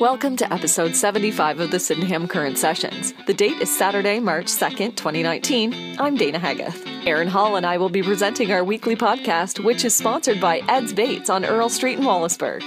Welcome to episode 75 of the Sydenham Current Sessions. The date is Saturday, March 2nd, 2019. I'm Dana Haggith. Aaron Hall and I will be presenting our weekly podcast, which is sponsored by Ed's Baits on Earl Street in Wallaceburg.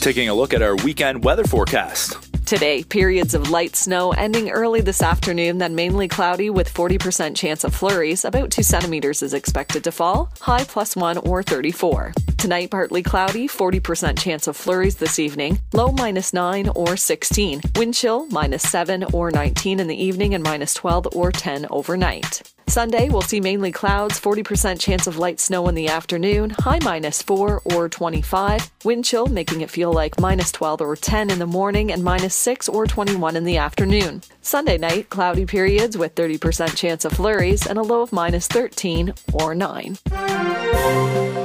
Taking a look at our weekend weather forecast. Today, periods of light snow ending early this afternoon, then mainly cloudy with 40% chance of flurries. About 2 centimeters is expected to fall, high plus 1 or 34. Tonight, partly cloudy, 40% chance of flurries this evening, low minus 9 or 16. Wind chill minus 7 or 19 in the evening and minus 12 or 10 overnight. Sunday, we'll see mainly clouds, 40% chance of light snow in the afternoon, high minus 4 or 25. Wind chill making it feel like minus 12 or 10 in the morning and minus 6 or 21 in the afternoon. Sunday night, cloudy periods with 30% chance of flurries and a low of minus 13 or 9.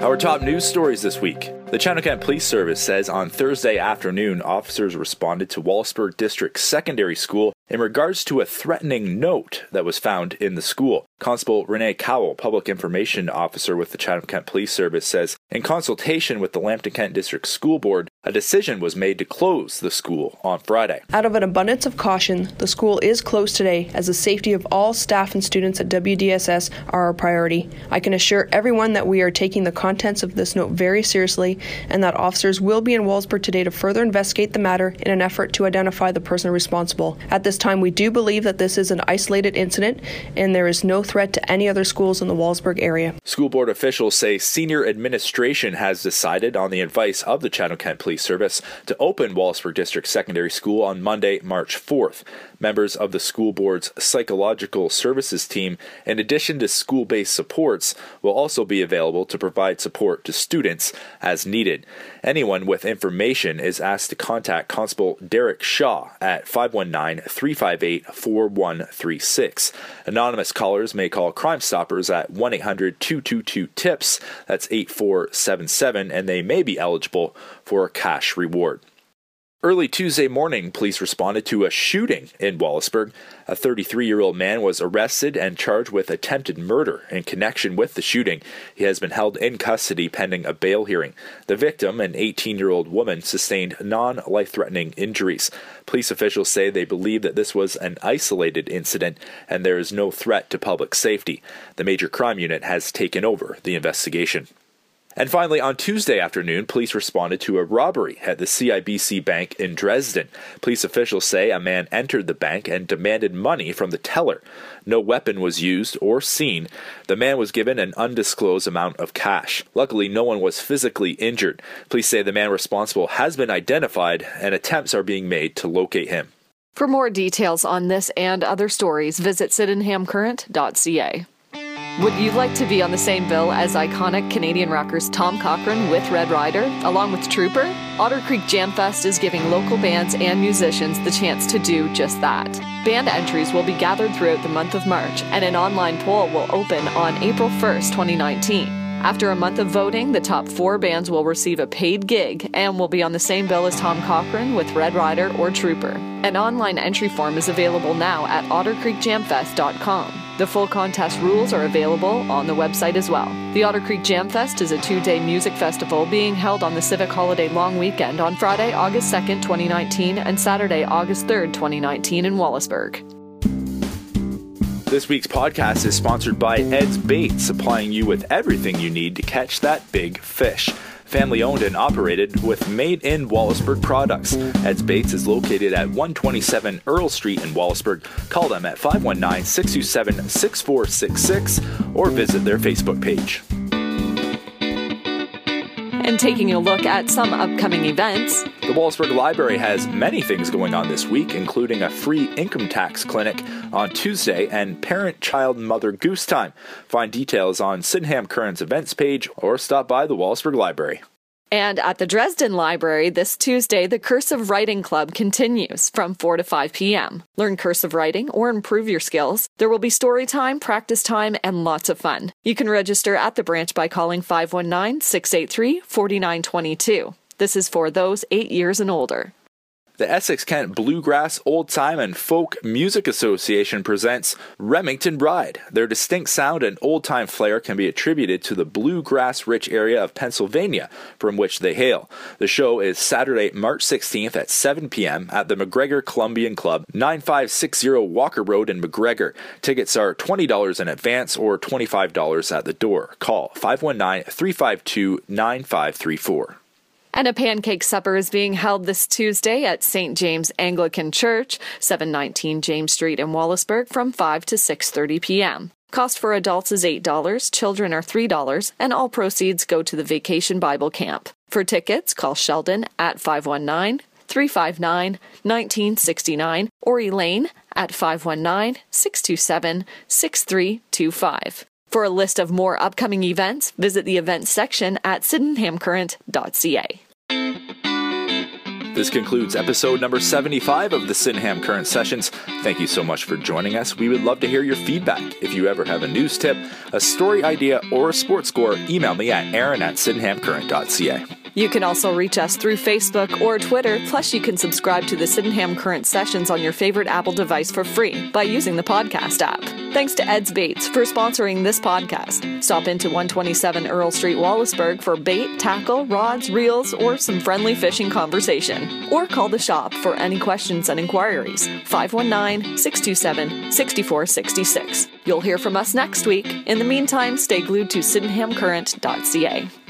Our top news stories this week. The Chatham Police Service says on Thursday afternoon, officers responded to Wallaceburg District Secondary School in regards to a threatening note that was found in the school. Constable Renee Cowell, Public Information Officer with the Chatham Kent Police Service, says in consultation with the Lambton Kent District School Board, a decision was made to close the school on Friday. Out of an abundance of caution, the school is closed today as the safety of all staff and students at WDSS are our priority. I can assure everyone that we are taking the contents of this note very seriously and that officers will be in Wallaceburg today to further investigate the matter in an effort to identify the person responsible. At this time, we do believe that this is an isolated incident and there is no threat to any other schools in the Wallaceburg area. School board officials say senior administration has decided, on the advice of the Chatham Kent Police Service, to open Wallaceburg District Secondary School on Monday, March 4th. Members of the school board's psychological services team, in addition to school based supports, will also be available to provide support to students as needed. Anyone with information is asked to contact Constable Derek Shaw at 519 358 4136. Anonymous callers may call Crime Stoppers at 1 800 222 TIPS, that's 8477, and they may be eligible for a cash reward. Early Tuesday morning, police responded to a shooting in Wallaceburg. A 33 year old man was arrested and charged with attempted murder in connection with the shooting. He has been held in custody pending a bail hearing. The victim, an 18 year old woman, sustained non life threatening injuries. Police officials say they believe that this was an isolated incident and there is no threat to public safety. The major crime unit has taken over the investigation. And finally, on Tuesday afternoon, police responded to a robbery at the CIBC Bank in Dresden. Police officials say a man entered the bank and demanded money from the teller. No weapon was used or seen. The man was given an undisclosed amount of cash. Luckily, no one was physically injured. Police say the man responsible has been identified and attempts are being made to locate him. For more details on this and other stories, visit sydenhamcurrent.ca. Would you like to be on the same bill as iconic Canadian rockers Tom Cochrane with Red Rider, along with Trooper? Otter Creek Jam Fest is giving local bands and musicians the chance to do just that. Band entries will be gathered throughout the month of March, and an online poll will open on April 1st, 2019. After a month of voting, the top four bands will receive a paid gig and will be on the same bill as Tom Cochrane with Red Rider or Trooper. An online entry form is available now at ottercreekjamfest.com. The full contest rules are available on the website as well. The Otter Creek Jam Fest is a two day music festival being held on the Civic Holiday long weekend on Friday, August 2nd, 2019, and Saturday, August 3rd, 2019, in Wallaceburg. This week's podcast is sponsored by Ed's Bait, supplying you with everything you need to catch that big fish. Family owned and operated with made in Wallaceburg products. Ed's Baits is located at 127 Earl Street in Wallaceburg. Call them at 519 627 6466 or visit their Facebook page. And taking a look at some upcoming events. The Wallaceburg Library has many things going on this week, including a free income tax clinic on Tuesday and Parent Child Mother Goose Time. Find details on Sydenham Currents events page or stop by the Wallaceburg Library. And at the Dresden Library this Tuesday, the Cursive Writing Club continues from 4 to 5 p.m. Learn cursive writing or improve your skills. There will be story time, practice time, and lots of fun. You can register at the branch by calling 519 683 4922. This is for those eight years and older. The Essex Kent Bluegrass, Old Time, and Folk Music Association presents Remington Ryde. Their distinct sound and old time flair can be attributed to the bluegrass rich area of Pennsylvania from which they hail. The show is Saturday, March 16th at 7 p.m. at the McGregor Columbian Club, 9560 Walker Road in McGregor. Tickets are $20 in advance or $25 at the door. Call 519 352 9534. And a pancake supper is being held this Tuesday at St. James Anglican Church, 719 James Street in Wallaceburg from 5 to 6:30 p.m. Cost for adults is $8, children are $3, and all proceeds go to the Vacation Bible Camp. For tickets, call Sheldon at 519 359 1969 or Elaine at 519 627 6325. For a list of more upcoming events, visit the events section at sydenhamcurrent.ca. This concludes episode number 75 of the Sydenham Current Sessions. Thank you so much for joining us. We would love to hear your feedback. If you ever have a news tip, a story idea, or a sports score, email me at aaron at sydenhamcurrent.ca. You can also reach us through Facebook or Twitter, plus, you can subscribe to the Sydenham Current Sessions on your favorite Apple device for free by using the podcast app. Thanks to Ed's Baits for sponsoring this podcast. Stop into 127 Earl Street, Wallaceburg for bait, tackle, rods, reels, or some friendly fishing conversation. Or call the shop for any questions and inquiries. 519 627 6466. You'll hear from us next week. In the meantime, stay glued to sydenhamcurrent.ca.